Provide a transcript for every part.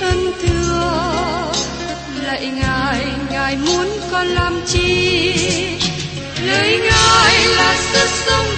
thân thưa lạy ngài ngài muốn con làm chi? Lời ngài là sức sống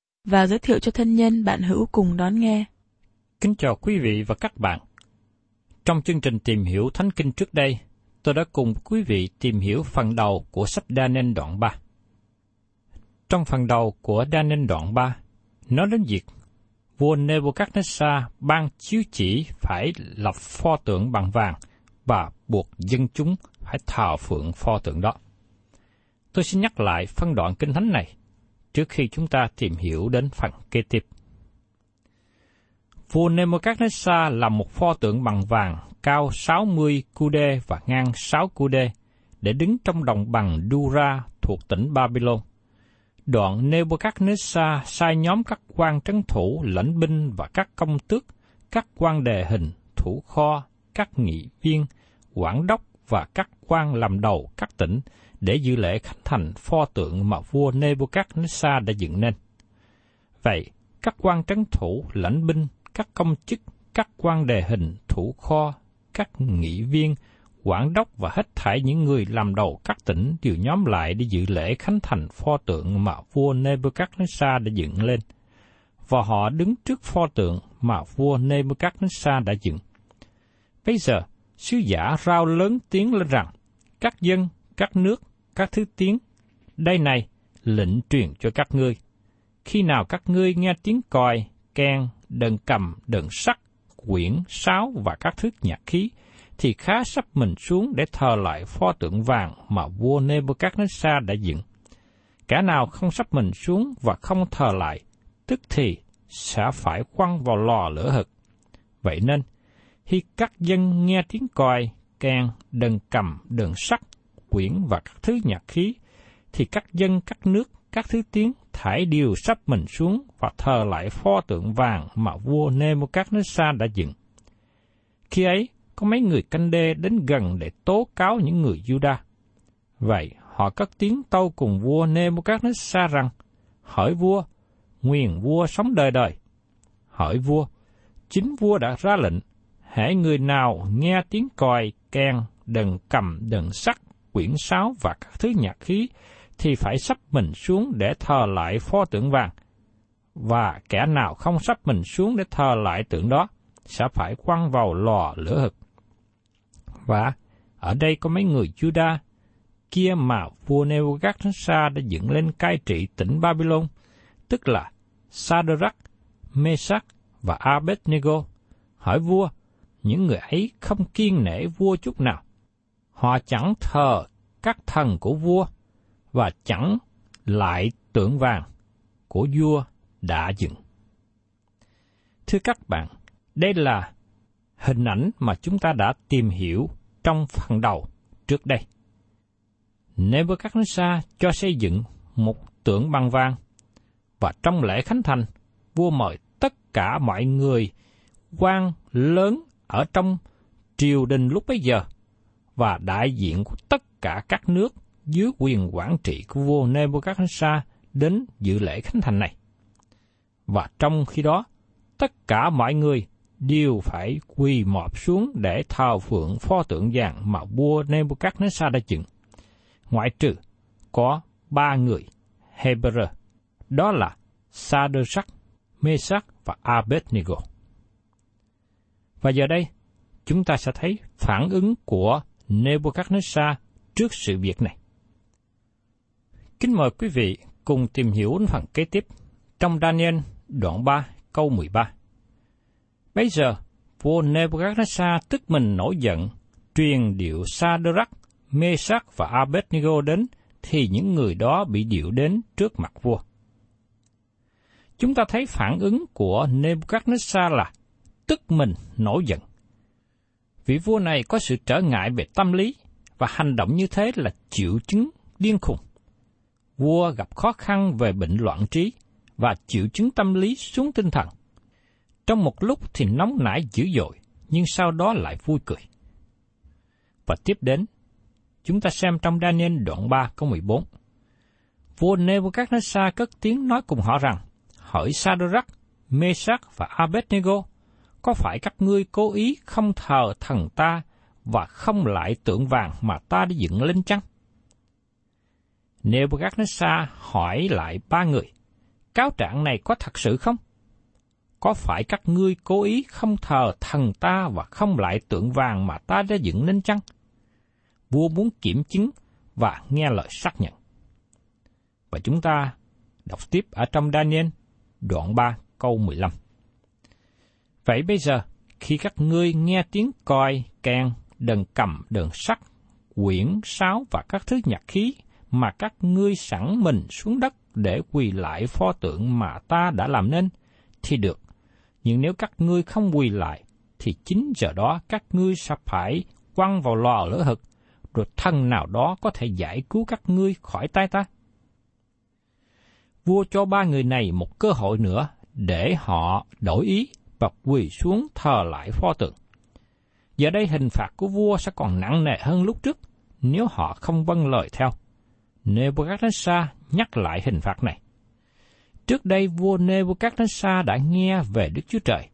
và giới thiệu cho thân nhân bạn hữu cùng đón nghe. Kính chào quý vị và các bạn. Trong chương trình tìm hiểu Thánh Kinh trước đây, tôi đã cùng quý vị tìm hiểu phần đầu của sách Daniel đoạn 3. Trong phần đầu của Daniel đoạn 3, nói đến việc vua Nebuchadnezzar ban chiếu chỉ phải lập pho tượng bằng vàng và buộc dân chúng phải thờ phượng pho tượng đó. Tôi xin nhắc lại phân đoạn kinh thánh này trước khi chúng ta tìm hiểu đến phần kế tiếp. Vua Nebuchadnezzar làm một pho tượng bằng vàng cao 60 cu đê và ngang 6 cu đê để đứng trong đồng bằng Dura thuộc tỉnh Babylon. Đoạn Nebuchadnezzar sai nhóm các quan trấn thủ, lãnh binh và các công tước, các quan đề hình, thủ kho, các nghị viên, quản đốc và các quan làm đầu các tỉnh để dự lễ khánh thành pho tượng mà vua Nebuchadnezzar đã dựng nên. Vậy, các quan trấn thủ, lãnh binh, các công chức, các quan đề hình, thủ kho, các nghị viên, quản đốc và hết thảy những người làm đầu các tỉnh đều nhóm lại để dự lễ khánh thành pho tượng mà vua Nebuchadnezzar đã dựng lên. Và họ đứng trước pho tượng mà vua Nebuchadnezzar đã dựng. Bây giờ, sứ giả rao lớn tiếng lên rằng, các dân, các nước, các thứ tiếng, đây này, lệnh truyền cho các ngươi. Khi nào các ngươi nghe tiếng còi, kèn, đờn cầm, đờn sắt, quyển, sáo và các thứ nhạc khí, thì khá sắp mình xuống để thờ lại pho tượng vàng mà vua Nebuchadnezzar đã dựng. Cả nào không sắp mình xuống và không thờ lại, tức thì sẽ phải quăng vào lò lửa hực. Vậy nên, khi các dân nghe tiếng còi, kèn, đờn cầm, đờn sắt, quyển và các thứ nhạc khí, thì các dân các nước, các thứ tiếng thải đều sắp mình xuống và thờ lại pho tượng vàng mà vua Nebuchadnezzar đã dựng. Khi ấy, có mấy người canh đê đến gần để tố cáo những người Juda. Vậy, họ cất tiếng tâu cùng vua Nebuchadnezzar rằng, hỏi vua, nguyền vua sống đời đời. Hỏi vua, chính vua đã ra lệnh, hễ người nào nghe tiếng còi, kèn, đừng cầm, đừng sắt, quyển sáo và các thứ nhạc khí, thì phải sắp mình xuống để thờ lại pho tượng vàng. Và kẻ nào không sắp mình xuống để thờ lại tượng đó, sẽ phải quăng vào lò lửa hực. Và ở đây có mấy người Juda kia mà vua Nebuchadnezzar đã dựng lên cai trị tỉnh Babylon, tức là Sadrach, Mesach và Abednego. Hỏi vua, những người ấy không kiên nể vua chút nào. Họ chẳng thờ các thần của vua và chẳng lại tượng vàng của vua đã dựng. Thưa các bạn, đây là hình ảnh mà chúng ta đã tìm hiểu trong phần đầu trước đây. Nebuchadnezzar cho xây dựng một tượng bằng vàng và trong lễ khánh thành, vua mời tất cả mọi người quan lớn ở trong triều đình lúc bấy giờ và đại diện của tất cả các nước dưới quyền quản trị của vua Nebuchadnezzar đến dự lễ khánh thành này. Và trong khi đó, tất cả mọi người đều phải quỳ mọp xuống để thờ phượng pho tượng vàng mà vua Nebuchadnezzar đã dựng. Ngoại trừ có ba người Hebrew, đó là Sadrach, Mesach và Abednego. Và giờ đây, chúng ta sẽ thấy phản ứng của Nebuchadnezzar trước sự việc này. Kính mời quý vị cùng tìm hiểu phần kế tiếp trong Daniel đoạn 3 câu 13. Bây giờ, vua Nebuchadnezzar tức mình nổi giận, truyền điệu Sadrach, Mesach và Abednego đến, thì những người đó bị điệu đến trước mặt vua. Chúng ta thấy phản ứng của Nebuchadnezzar là tức mình nổi giận. Vị vua này có sự trở ngại về tâm lý và hành động như thế là triệu chứng điên khùng. Vua gặp khó khăn về bệnh loạn trí và triệu chứng tâm lý xuống tinh thần. Trong một lúc thì nóng nảy dữ dội, nhưng sau đó lại vui cười. Và tiếp đến, chúng ta xem trong Daniel đoạn 3 câu 14. Vua Nebuchadnezzar cất tiếng nói cùng họ rằng, hỏi Sadrach, Mesach và Abednego, có phải các ngươi cố ý không thờ thần ta và không lại tượng vàng mà ta đã dựng lên chăng? Nebuchadnezzar hỏi lại ba người, cáo trạng này có thật sự không? Có phải các ngươi cố ý không thờ thần ta và không lại tượng vàng mà ta đã dựng nên chăng? Vua muốn kiểm chứng và nghe lời xác nhận. Và chúng ta đọc tiếp ở trong Daniel đoạn 3 câu 15. Vậy bây giờ, khi các ngươi nghe tiếng coi, can đờn cầm, đờn sắt, quyển, sáo và các thứ nhạc khí mà các ngươi sẵn mình xuống đất để quỳ lại pho tượng mà ta đã làm nên, thì được. Nhưng nếu các ngươi không quỳ lại, thì chính giờ đó các ngươi sẽ phải quăng vào lò lửa hực, rồi thân nào đó có thể giải cứu các ngươi khỏi tay ta. Vua cho ba người này một cơ hội nữa để họ đổi ý và quỳ xuống thờ lại pho tượng. Giờ đây hình phạt của vua sẽ còn nặng nề hơn lúc trước nếu họ không vâng lời theo. Nebuchadnezzar nhắc lại hình phạt này. Trước đây vua Nebuchadnezzar đã nghe về Đức Chúa Trời,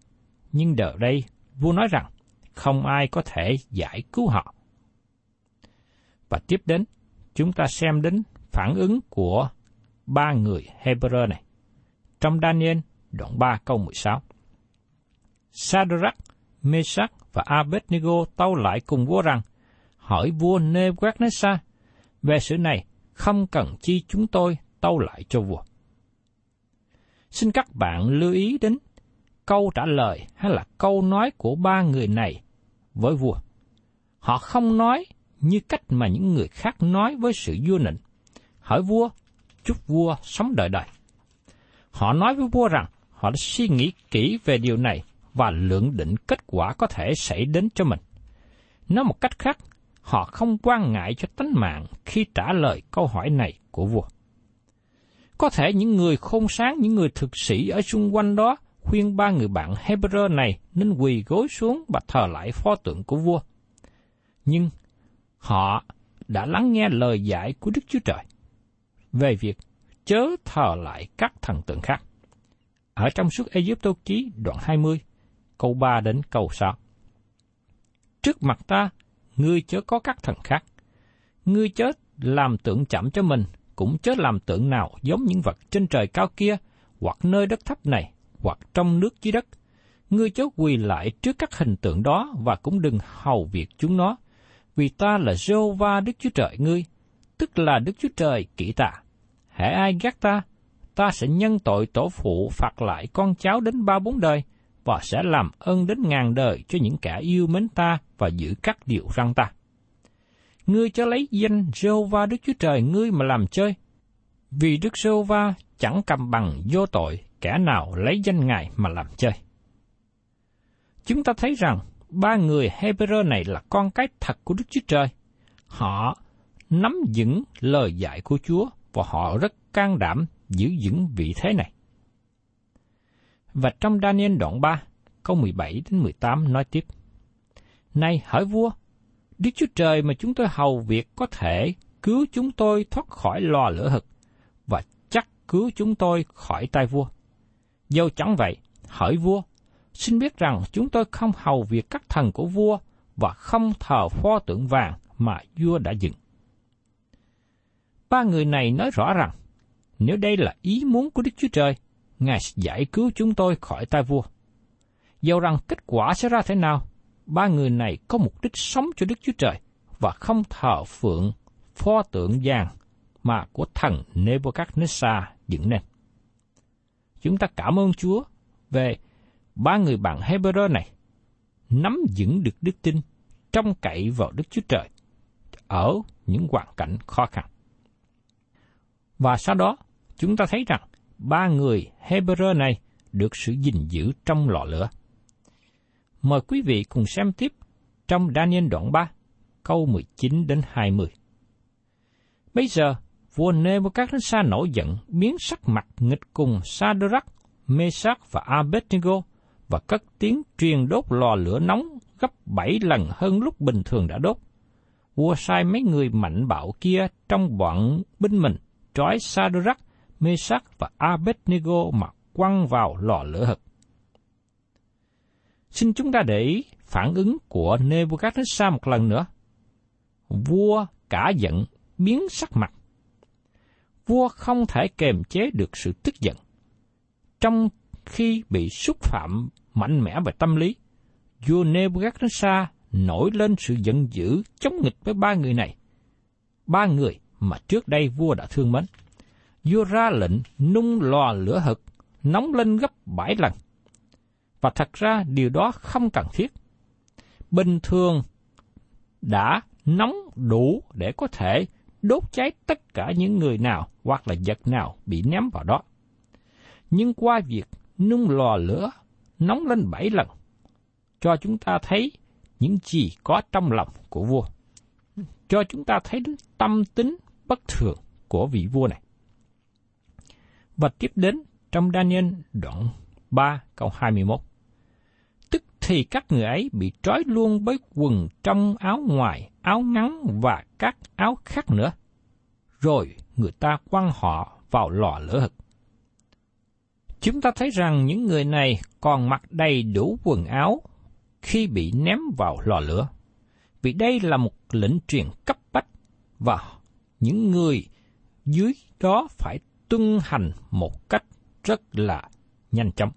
nhưng giờ đây vua nói rằng không ai có thể giải cứu họ. Và tiếp đến, chúng ta xem đến phản ứng của ba người Hebrew này. Trong Daniel đoạn 3 câu 16. Sadrach, Meshach và Abednego tâu lại cùng vua rằng, hỏi vua Nebuchadnezzar, về sự này không cần chi chúng tôi tâu lại cho vua. Xin các bạn lưu ý đến câu trả lời hay là câu nói của ba người này với vua. Họ không nói như cách mà những người khác nói với sự vua nịnh. Hỏi vua, chúc vua sống đời đời. Họ nói với vua rằng họ đã suy nghĩ kỹ về điều này và lượng định kết quả có thể xảy đến cho mình. Nói một cách khác, họ không quan ngại cho tánh mạng khi trả lời câu hỏi này của vua. Có thể những người khôn sáng, những người thực sĩ ở xung quanh đó khuyên ba người bạn Hebrew này nên quỳ gối xuống và thờ lại pho tượng của vua. Nhưng họ đã lắng nghe lời dạy của Đức Chúa Trời về việc chớ thờ lại các thần tượng khác. Ở trong suốt Egypto ký đoạn 20, câu 3 đến câu 6. Trước mặt ta, ngươi chớ có các thần khác. Ngươi chớ làm tượng chậm cho mình, cũng chớ làm tượng nào giống những vật trên trời cao kia, hoặc nơi đất thấp này, hoặc trong nước dưới đất. Ngươi chớ quỳ lại trước các hình tượng đó và cũng đừng hầu việc chúng nó, vì ta là Jehovah Đức Chúa Trời ngươi, tức là Đức Chúa Trời kỹ tạ. Hễ ai ghét ta, ta sẽ nhân tội tổ phụ phạt lại con cháu đến ba bốn đời, và sẽ làm ơn đến ngàn đời cho những kẻ yêu mến ta và giữ các điều răn ta. Ngươi cho lấy danh Jehovah Đức Chúa Trời ngươi mà làm chơi, vì Đức Jehovah chẳng cầm bằng vô tội kẻ nào lấy danh Ngài mà làm chơi. Chúng ta thấy rằng ba người Hebrew này là con cái thật của Đức Chúa Trời. Họ nắm vững lời dạy của Chúa và họ rất can đảm giữ vững vị thế này. Và trong Daniel đoạn 3, câu 17 đến 18 nói tiếp. Này hỏi vua, Đức Chúa Trời mà chúng tôi hầu việc có thể cứu chúng tôi thoát khỏi lò lửa hực và chắc cứu chúng tôi khỏi tay vua. Dẫu chẳng vậy, hỏi vua, xin biết rằng chúng tôi không hầu việc các thần của vua và không thờ pho tượng vàng mà vua đã dựng. Ba người này nói rõ rằng, nếu đây là ý muốn của Đức Chúa Trời, Ngài sẽ giải cứu chúng tôi khỏi tay vua. Dầu rằng kết quả sẽ ra thế nào, ba người này có mục đích sống cho Đức Chúa Trời và không thờ phượng pho tượng vàng mà của thần Nebuchadnezzar dựng nên. Chúng ta cảm ơn Chúa về ba người bạn Hebrew này nắm vững được đức tin trong cậy vào Đức Chúa Trời ở những hoàn cảnh khó khăn. Và sau đó, chúng ta thấy rằng ba người Hebrew này được sự gìn giữ trong lò lửa. Mời quý vị cùng xem tiếp trong Daniel đoạn 3, câu 19 đến 20. Bây giờ, vua Nebuchadnezzar nổi giận biến sắc mặt nghịch cùng Sadrach, Mesach và Abednego và cất tiếng truyền đốt lò lửa nóng gấp bảy lần hơn lúc bình thường đã đốt. Vua sai mấy người mạnh bạo kia trong bọn binh mình trói Sadrach, Mesach và Abednego mà quăng vào lò lửa hực. Xin chúng ta để ý phản ứng của Nebuchadnezzar một lần nữa. Vua cả giận, biến sắc mặt. Vua không thể kềm chế được sự tức giận. Trong khi bị xúc phạm mạnh mẽ về tâm lý, vua Nebuchadnezzar nổi lên sự giận dữ chống nghịch với ba người này. Ba người mà trước đây vua đã thương mến. Vua ra lệnh nung lò lửa hực, nóng lên gấp bảy lần. Và thật ra điều đó không cần thiết. Bình thường đã nóng đủ để có thể đốt cháy tất cả những người nào hoặc là vật nào bị ném vào đó. Nhưng qua việc nung lò lửa nóng lên bảy lần, cho chúng ta thấy những gì có trong lòng của vua. Cho chúng ta thấy tâm tính bất thường của vị vua này. Và tiếp đến trong Daniel đoạn 3 câu 21. Tức thì các người ấy bị trói luôn với quần trong áo ngoài, áo ngắn và các áo khác nữa. Rồi người ta quăng họ vào lò lửa hực. Chúng ta thấy rằng những người này còn mặc đầy đủ quần áo khi bị ném vào lò lửa. Vì đây là một lệnh truyền cấp bách và những người dưới đó phải tuân hành một cách rất là nhanh chóng.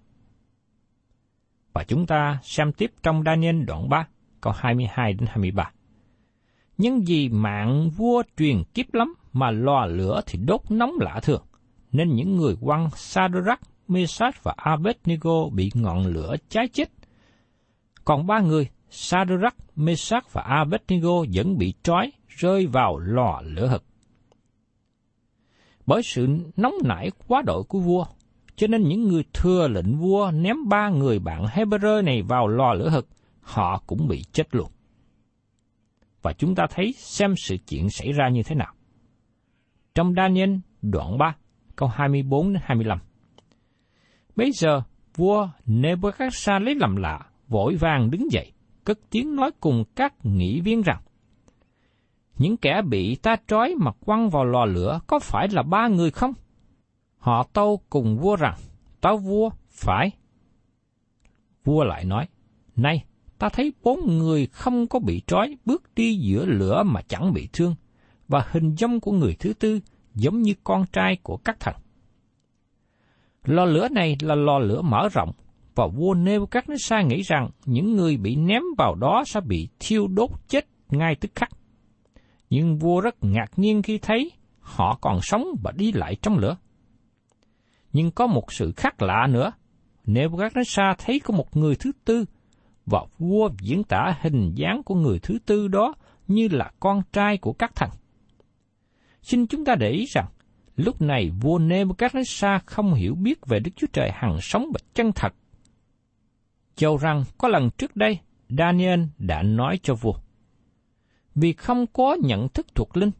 Và chúng ta xem tiếp trong Daniel đoạn 3, câu 22 đến 23. Nhưng vì mạng vua truyền kiếp lắm mà lò lửa thì đốt nóng lạ thường, nên những người quăng Sadrach, Mesach và Abednego bị ngọn lửa cháy chết. Còn ba người, Sadrach, Mesach và Abednego vẫn bị trói rơi vào lò lửa hực. Bởi sự nóng nảy quá độ của vua, cho nên những người thừa lệnh vua ném ba người bạn Hebrew này vào lò lửa hực, họ cũng bị chết luôn. Và chúng ta thấy xem sự chuyện xảy ra như thế nào. Trong Daniel đoạn 3, câu 24 đến 25. Bây giờ, vua Nebuchadnezzar lấy làm lạ, vội vàng đứng dậy, cất tiếng nói cùng các nghị viên rằng, những kẻ bị ta trói mà quăng vào lò lửa có phải là ba người không? Họ tâu cùng vua rằng, tao vua, phải. Vua lại nói, nay ta thấy bốn người không có bị trói bước đi giữa lửa mà chẳng bị thương, và hình dung của người thứ tư giống như con trai của các thần. Lò lửa này là lò lửa mở rộng, và vua Nebuchadnezzar nghĩ rằng những người bị ném vào đó sẽ bị thiêu đốt chết ngay tức khắc. Nhưng vua rất ngạc nhiên khi thấy họ còn sống và đi lại trong lửa. Nhưng có một sự khác lạ nữa, Nebuchadnezzar thấy có một người thứ tư, và vua diễn tả hình dáng của người thứ tư đó như là con trai của các thần. Xin chúng ta để ý rằng, lúc này vua Nebuchadnezzar không hiểu biết về Đức Chúa Trời hằng sống và chân thật. Châu rằng có lần trước đây, Daniel đã nói cho vua. Vì không có nhận thức thuộc linh,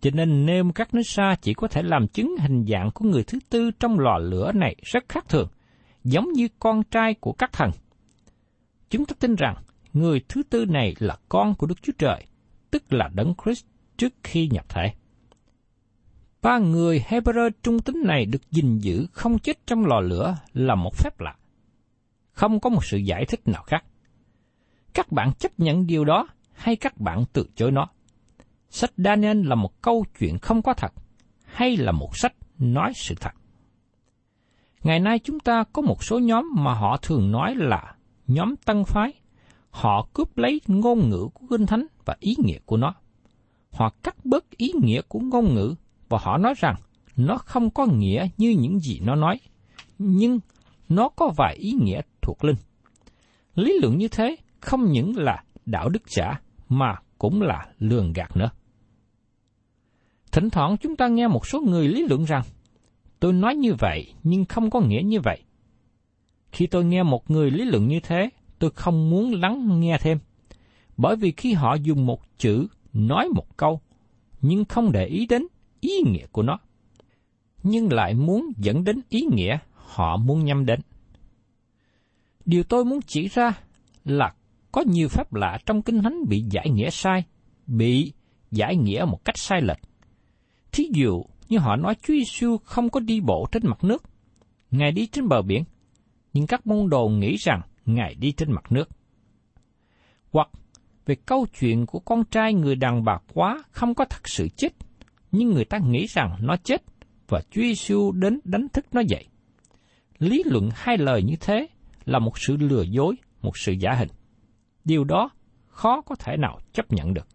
cho nên nem các nước xa chỉ có thể làm chứng hình dạng của người thứ tư trong lò lửa này rất khác thường, giống như con trai của các thần. Chúng ta tin rằng người thứ tư này là con của Đức Chúa Trời, tức là Đấng Christ trước khi nhập thể. Ba người Hebrew trung tính này được gìn giữ không chết trong lò lửa là một phép lạ. Không có một sự giải thích nào khác. Các bạn chấp nhận điều đó hay các bạn từ chối nó? Sách Daniel là một câu chuyện không có thật, hay là một sách nói sự thật? Ngày nay chúng ta có một số nhóm mà họ thường nói là nhóm tân phái. Họ cướp lấy ngôn ngữ của Kinh Thánh và ý nghĩa của nó. Họ cắt bớt ý nghĩa của ngôn ngữ và họ nói rằng nó không có nghĩa như những gì nó nói, nhưng nó có vài ý nghĩa thuộc linh. Lý luận như thế không những là đạo đức giả mà cũng là lường gạt nữa. Thỉnh thoảng chúng ta nghe một số người lý luận rằng, tôi nói như vậy nhưng không có nghĩa như vậy. Khi tôi nghe một người lý luận như thế, tôi không muốn lắng nghe thêm. Bởi vì khi họ dùng một chữ, nói một câu, nhưng không để ý đến ý nghĩa của nó, nhưng lại muốn dẫn đến ý nghĩa họ muốn nhắm đến. Điều tôi muốn chỉ ra là có nhiều phép lạ trong Kinh Thánh bị giải nghĩa sai, bị giải nghĩa một cách sai lệch. Thí dụ như họ nói Chúa Giêsu không có đi bộ trên mặt nước, Ngài đi trên bờ biển, nhưng các môn đồ nghĩ rằng Ngài đi trên mặt nước. Hoặc về câu chuyện của con trai người đàn bà quá không có thật sự chết, nhưng người ta nghĩ rằng nó chết và Chúa Giêsu đến đánh thức nó dậy. Lý luận hai lời như thế là một sự lừa dối, một sự giả hình. Điều đó khó có thể nào chấp nhận được.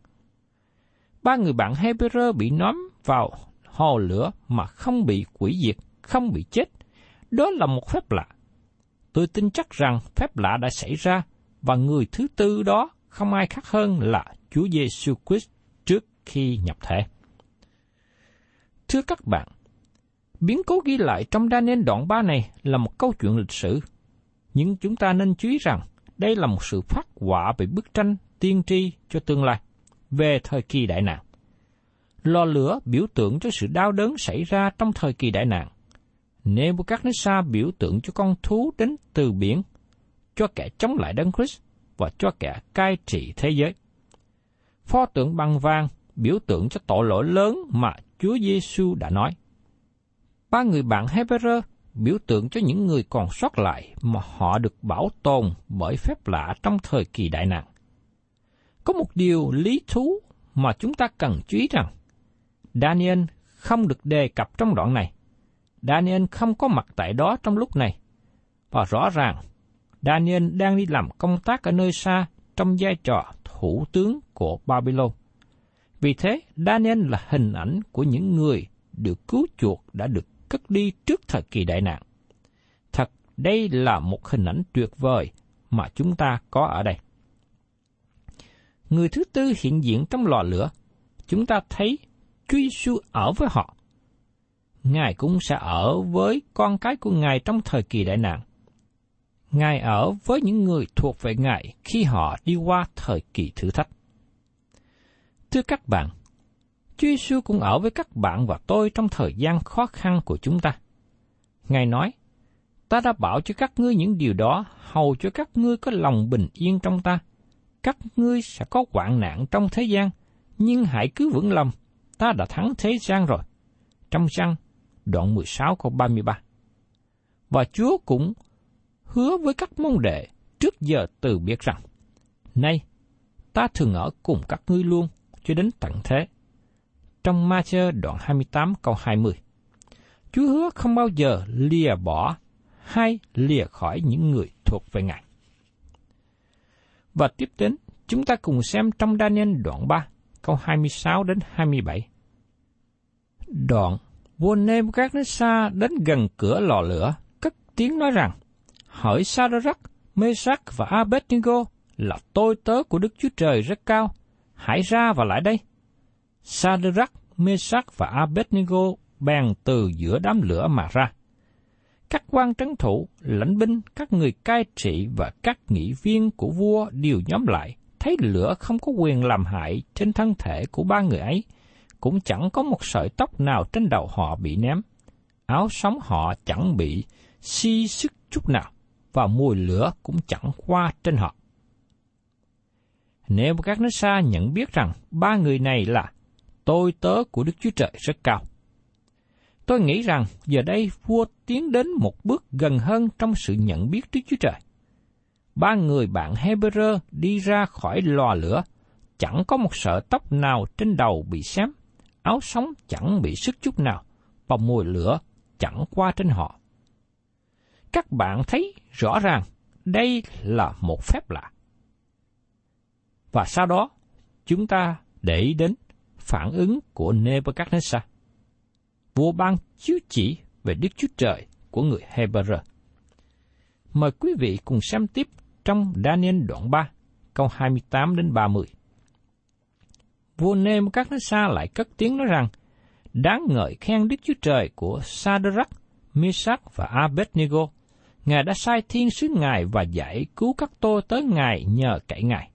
Ba người bạn Hebrew bị nóm vào hồ lửa mà không bị quỷ diệt, không bị chết. Đó là một phép lạ. Tôi tin chắc rằng phép lạ đã xảy ra và người thứ tư đó không ai khác hơn là Chúa Giêsu Christ trước khi nhập thể. Thưa các bạn, biến cố ghi lại trong Daniel đoạn 3 này là một câu chuyện lịch sử. Nhưng chúng ta nên chú ý rằng đây là một sự phát họa về bức tranh tiên tri cho tương lai, về thời kỳ đại nạn. Lò lửa biểu tượng cho sự đau đớn xảy ra trong thời kỳ đại nạn. Nebuchadnezzar biểu tượng cho con thú đến từ biển, cho kẻ chống lại Đấng Christ và cho kẻ cai trị thế giới. Pho tượng bằng vàng biểu tượng cho tội lỗi lớn mà Chúa Giêsu đã nói. Ba người bạn Hebrew biểu tượng cho những người còn sót lại mà họ được bảo tồn bởi phép lạ trong thời kỳ đại nạn. Có một điều lý thú mà chúng ta cần chú ý rằng, Daniel không được đề cập trong đoạn này. Daniel không có mặt tại đó trong lúc này. Và rõ ràng, Daniel đang đi làm công tác ở nơi xa trong vai trò thủ tướng của Babylon. Vì thế, Daniel là hình ảnh của những người được cứu chuộc đã được cất đi trước thời kỳ đại nạn. Thật, đây là một hình ảnh tuyệt vời mà chúng ta có ở đây. Người thứ tư hiện diện trong lò lửa, chúng ta thấy Chúa Giêsu ở với họ. Ngài cũng sẽ ở với con cái của Ngài trong thời kỳ đại nạn. Ngài ở với những người thuộc về Ngài khi họ đi qua thời kỳ thử thách. Thưa các bạn, Chúa Giêsu cũng ở với các bạn và tôi trong thời gian khó khăn của chúng ta. Ngài nói, ta đã bảo cho các ngươi những điều đó, hầu cho các ngươi có lòng bình yên trong ta. Các ngươi sẽ có hoạn nạn trong thế gian, nhưng hãy cứ vững lòng, ta đã thắng thế gian rồi. Trong răng, đoạn 16 câu 33. Và Chúa cũng hứa với các môn đệ trước giờ từ biết rằng, Nay, ta thường ở cùng các ngươi luôn, cho đến tận thế trong ma chơ đoạn 28 câu 20. Chúa hứa không bao giờ lìa bỏ hay lìa khỏi những người thuộc về Ngài. Và tiếp đến, chúng ta cùng xem trong Daniel đoạn 3, câu 26 đến 27. Đoạn, vua Nebuchadnezzar đến gần cửa lò lửa, cất tiếng nói rằng, hỡi Sadrach, Mesach và Abednego là tôi tớ của Đức Chúa Trời rất cao, hãy ra và lại đây. Sadrach, Mesach và Abednego bèn từ giữa đám lửa mà ra. Các quan trấn thủ, lãnh binh, các người cai trị và các nghị viên của vua đều nhóm lại, thấy lửa không có quyền làm hại trên thân thể của ba người ấy, cũng chẳng có một sợi tóc nào trên đầu họ bị ném. Áo sống họ chẳng bị si sức chút nào, và mùi lửa cũng chẳng qua trên họ. Nếu các nước xa nhận biết rằng ba người này là tôi tớ của Đức Chúa Trời rất cao. Tôi nghĩ rằng giờ đây vua tiến đến một bước gần hơn trong sự nhận biết Đức Chúa Trời. Ba người bạn Hebrew đi ra khỏi lò lửa, chẳng có một sợi tóc nào trên đầu bị xém, áo sống chẳng bị sức chút nào, và mùi lửa chẳng qua trên họ. Các bạn thấy rõ ràng đây là một phép lạ. Và sau đó, chúng ta để ý đến phản ứng của Nebuchadnezzar. Vua ban chiếu chỉ về Đức Chúa Trời của người Hebrew. Mời quý vị cùng xem tiếp trong Daniel đoạn 3, câu 28 đến 30. Vua Nebuchadnezzar lại cất tiếng nói rằng, đáng ngợi khen Đức Chúa Trời của Sadrach, Meshach và Abednego. Ngài đã sai thiên sứ Ngài và giải cứu các tôi tới Ngài nhờ cậy Ngài.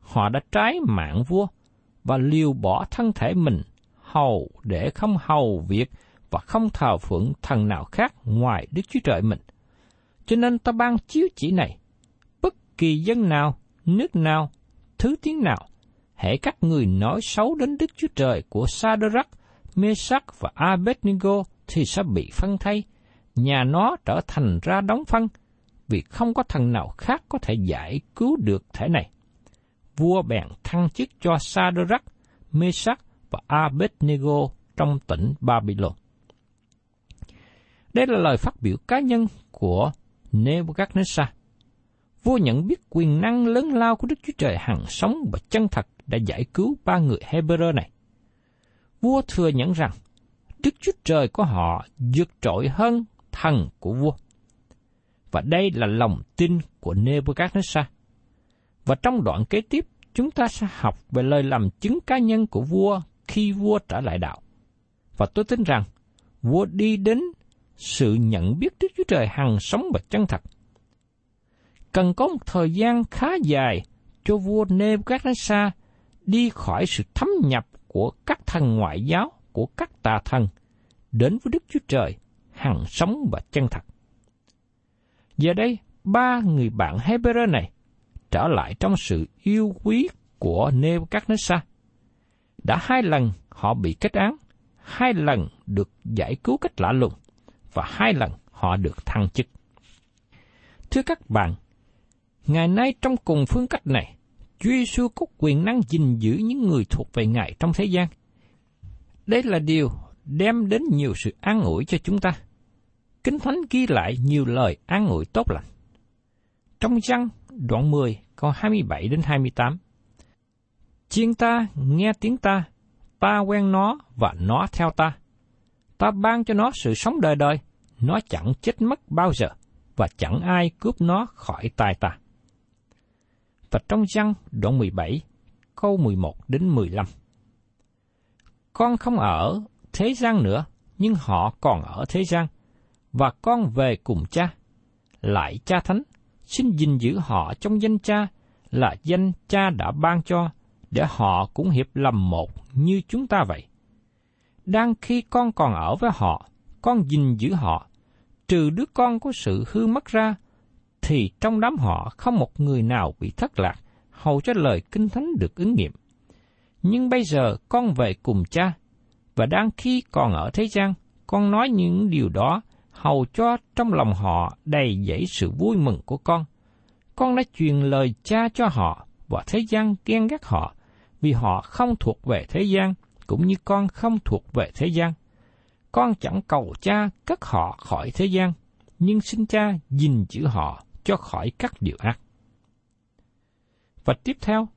Họ đã trái mạng vua và liều bỏ thân thể mình hầu để không hầu việc và không thờ phượng thần nào khác ngoài Đức Chúa Trời mình. Cho nên ta ban chiếu chỉ này, bất kỳ dân nào, nước nào, thứ tiếng nào, hễ các người nói xấu đến Đức Chúa Trời của Sadrach, Mesach và Abednego thì sẽ bị phân thay, nhà nó trở thành ra đóng phân, vì không có thần nào khác có thể giải cứu được thể này. Vua bèn thăng chức cho Sadrach, Mesach và Abednego trong tỉnh Babylon. Đây là lời phát biểu cá nhân của Nebuchadnezzar. Vua nhận biết quyền năng lớn lao của Đức Chúa Trời hằng sống và chân thật đã giải cứu ba người Hebrew này. Vua thừa nhận rằng Đức Chúa Trời của họ vượt trội hơn thần của vua. Và đây là lòng tin của Nebuchadnezzar. Và trong đoạn kế tiếp, chúng ta sẽ học về lời làm chứng cá nhân của vua khi vua trở lại đạo. Và tôi tin rằng, vua đi đến sự nhận biết Đức Chúa Trời hằng sống và chân thật. Cần có một thời gian khá dài cho vua Nebuchadnezzar đi khỏi sự thấm nhập của các thần ngoại giáo, của các tà thần, đến với Đức Chúa Trời hằng sống và chân thật. Giờ đây, ba người bạn Hebrew này trở lại trong sự yêu quý của Nebuchadnezzar. Đã hai lần họ bị kết án, hai lần được giải cứu cách lạ lùng, và hai lần họ được thăng chức. Thưa các bạn, ngày nay trong cùng phương cách này, Chúa Giêsu có quyền năng gìn giữ những người thuộc về Ngài trong thế gian. Đây là điều đem đến nhiều sự an ủi cho chúng ta. Kinh Thánh ghi lại nhiều lời an ủi tốt lành. Trong răng đoạn 10 câu 27 đến 28. Chiên ta nghe tiếng ta, ta quen nó và nó theo ta. Ta ban cho nó sự sống đời đời, nó chẳng chết mất bao giờ, và chẳng ai cướp nó khỏi tay ta. Và trong văn đoạn 17, câu 11 đến 15. Con không ở thế gian nữa, nhưng họ còn ở thế gian, và con về cùng cha. Lại cha thánh, xin gìn giữ họ trong danh cha là danh cha đã ban cho, để họ cũng hiệp lầm một như chúng ta vậy. Đang khi con còn ở với họ, con gìn giữ họ, trừ đứa con có sự hư mất ra, thì trong đám họ không một người nào bị thất lạc, hầu cho lời kinh thánh được ứng nghiệm. Nhưng bây giờ con về cùng cha, và đang khi còn ở thế gian, con nói những điều đó, hầu cho trong lòng họ đầy dẫy sự vui mừng của con. Con đã truyền lời cha cho họ, và thế gian ghen ghét họ, vì họ không thuộc về thế gian, cũng như con không thuộc về thế gian. Con chẳng cầu cha cất họ khỏi thế gian, nhưng xin cha gìn giữ họ cho khỏi các điều ác. Và tiếp theo,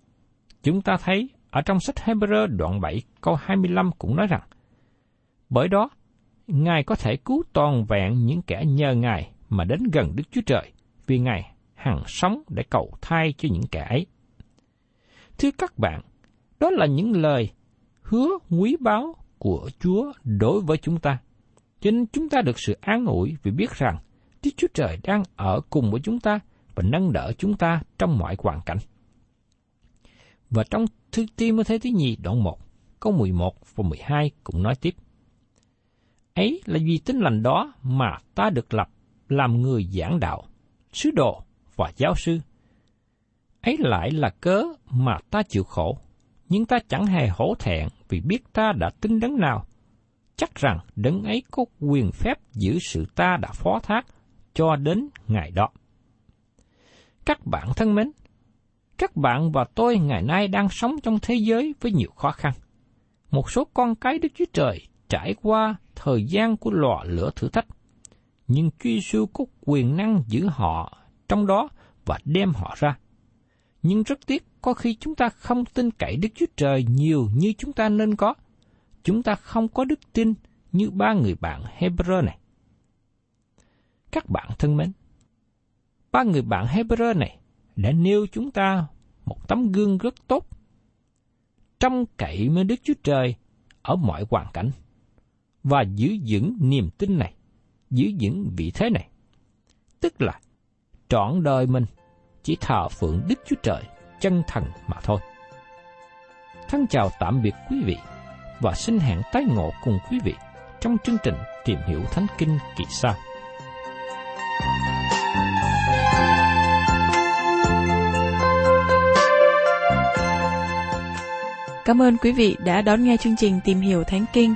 chúng ta thấy ở trong sách Hebrew đoạn 7 câu 25 cũng nói rằng, Bởi đó, Ngài có thể cứu toàn vẹn những kẻ nhờ Ngài mà đến gần Đức Chúa Trời, vì Ngài hằng sống để cầu thay cho những kẻ ấy. Thưa các bạn, đó là những lời hứa quý báu của Chúa đối với chúng ta. Cho nên chúng ta được sự an ủi vì biết rằng Đức Chúa Trời đang ở cùng với chúng ta và nâng đỡ chúng ta trong mọi hoàn cảnh. Và trong thư tiên mới thứ nhì đoạn 1, câu 11 và 12 cũng nói tiếp. Ấy là vì tin lành đó mà ta được lập làm người giảng đạo, sứ đồ và giáo sư. Ấy lại là cớ mà ta chịu khổ, nhưng ta chẳng hề hổ thẹn vì biết ta đã tin đấng nào. Chắc rằng đấng ấy có quyền phép giữ sự ta đã phó thác cho đến ngày đó. Các bạn thân mến, các bạn và tôi ngày nay đang sống trong thế giới với nhiều khó khăn. Một số con cái Đức Chúa Trời trải qua thời gian của lò lửa thử thách, nhưng Chúa Giêsu có quyền năng giữ họ trong đó và đem họ ra. Nhưng rất tiếc, có khi chúng ta không tin cậy Đức Chúa Trời nhiều như chúng ta nên có. Chúng ta không có đức tin như ba người bạn Hebrew này. Các bạn thân mến, ba người bạn Hebrew này đã nêu chúng ta một tấm gương rất tốt. Trong cậy với Đức Chúa Trời ở mọi hoàn cảnh và giữ vững niềm tin này, giữ vững vị thế này. Tức là trọn đời mình chỉ thờ phượng Đức Chúa Trời chân thần mà thôi. Thân chào tạm biệt quý vị và xin hẹn tái ngộ cùng quý vị trong chương trình Tìm hiểu Thánh Kinh kỳ sau. Cảm ơn quý vị đã đón nghe chương trình Tìm hiểu Thánh Kinh.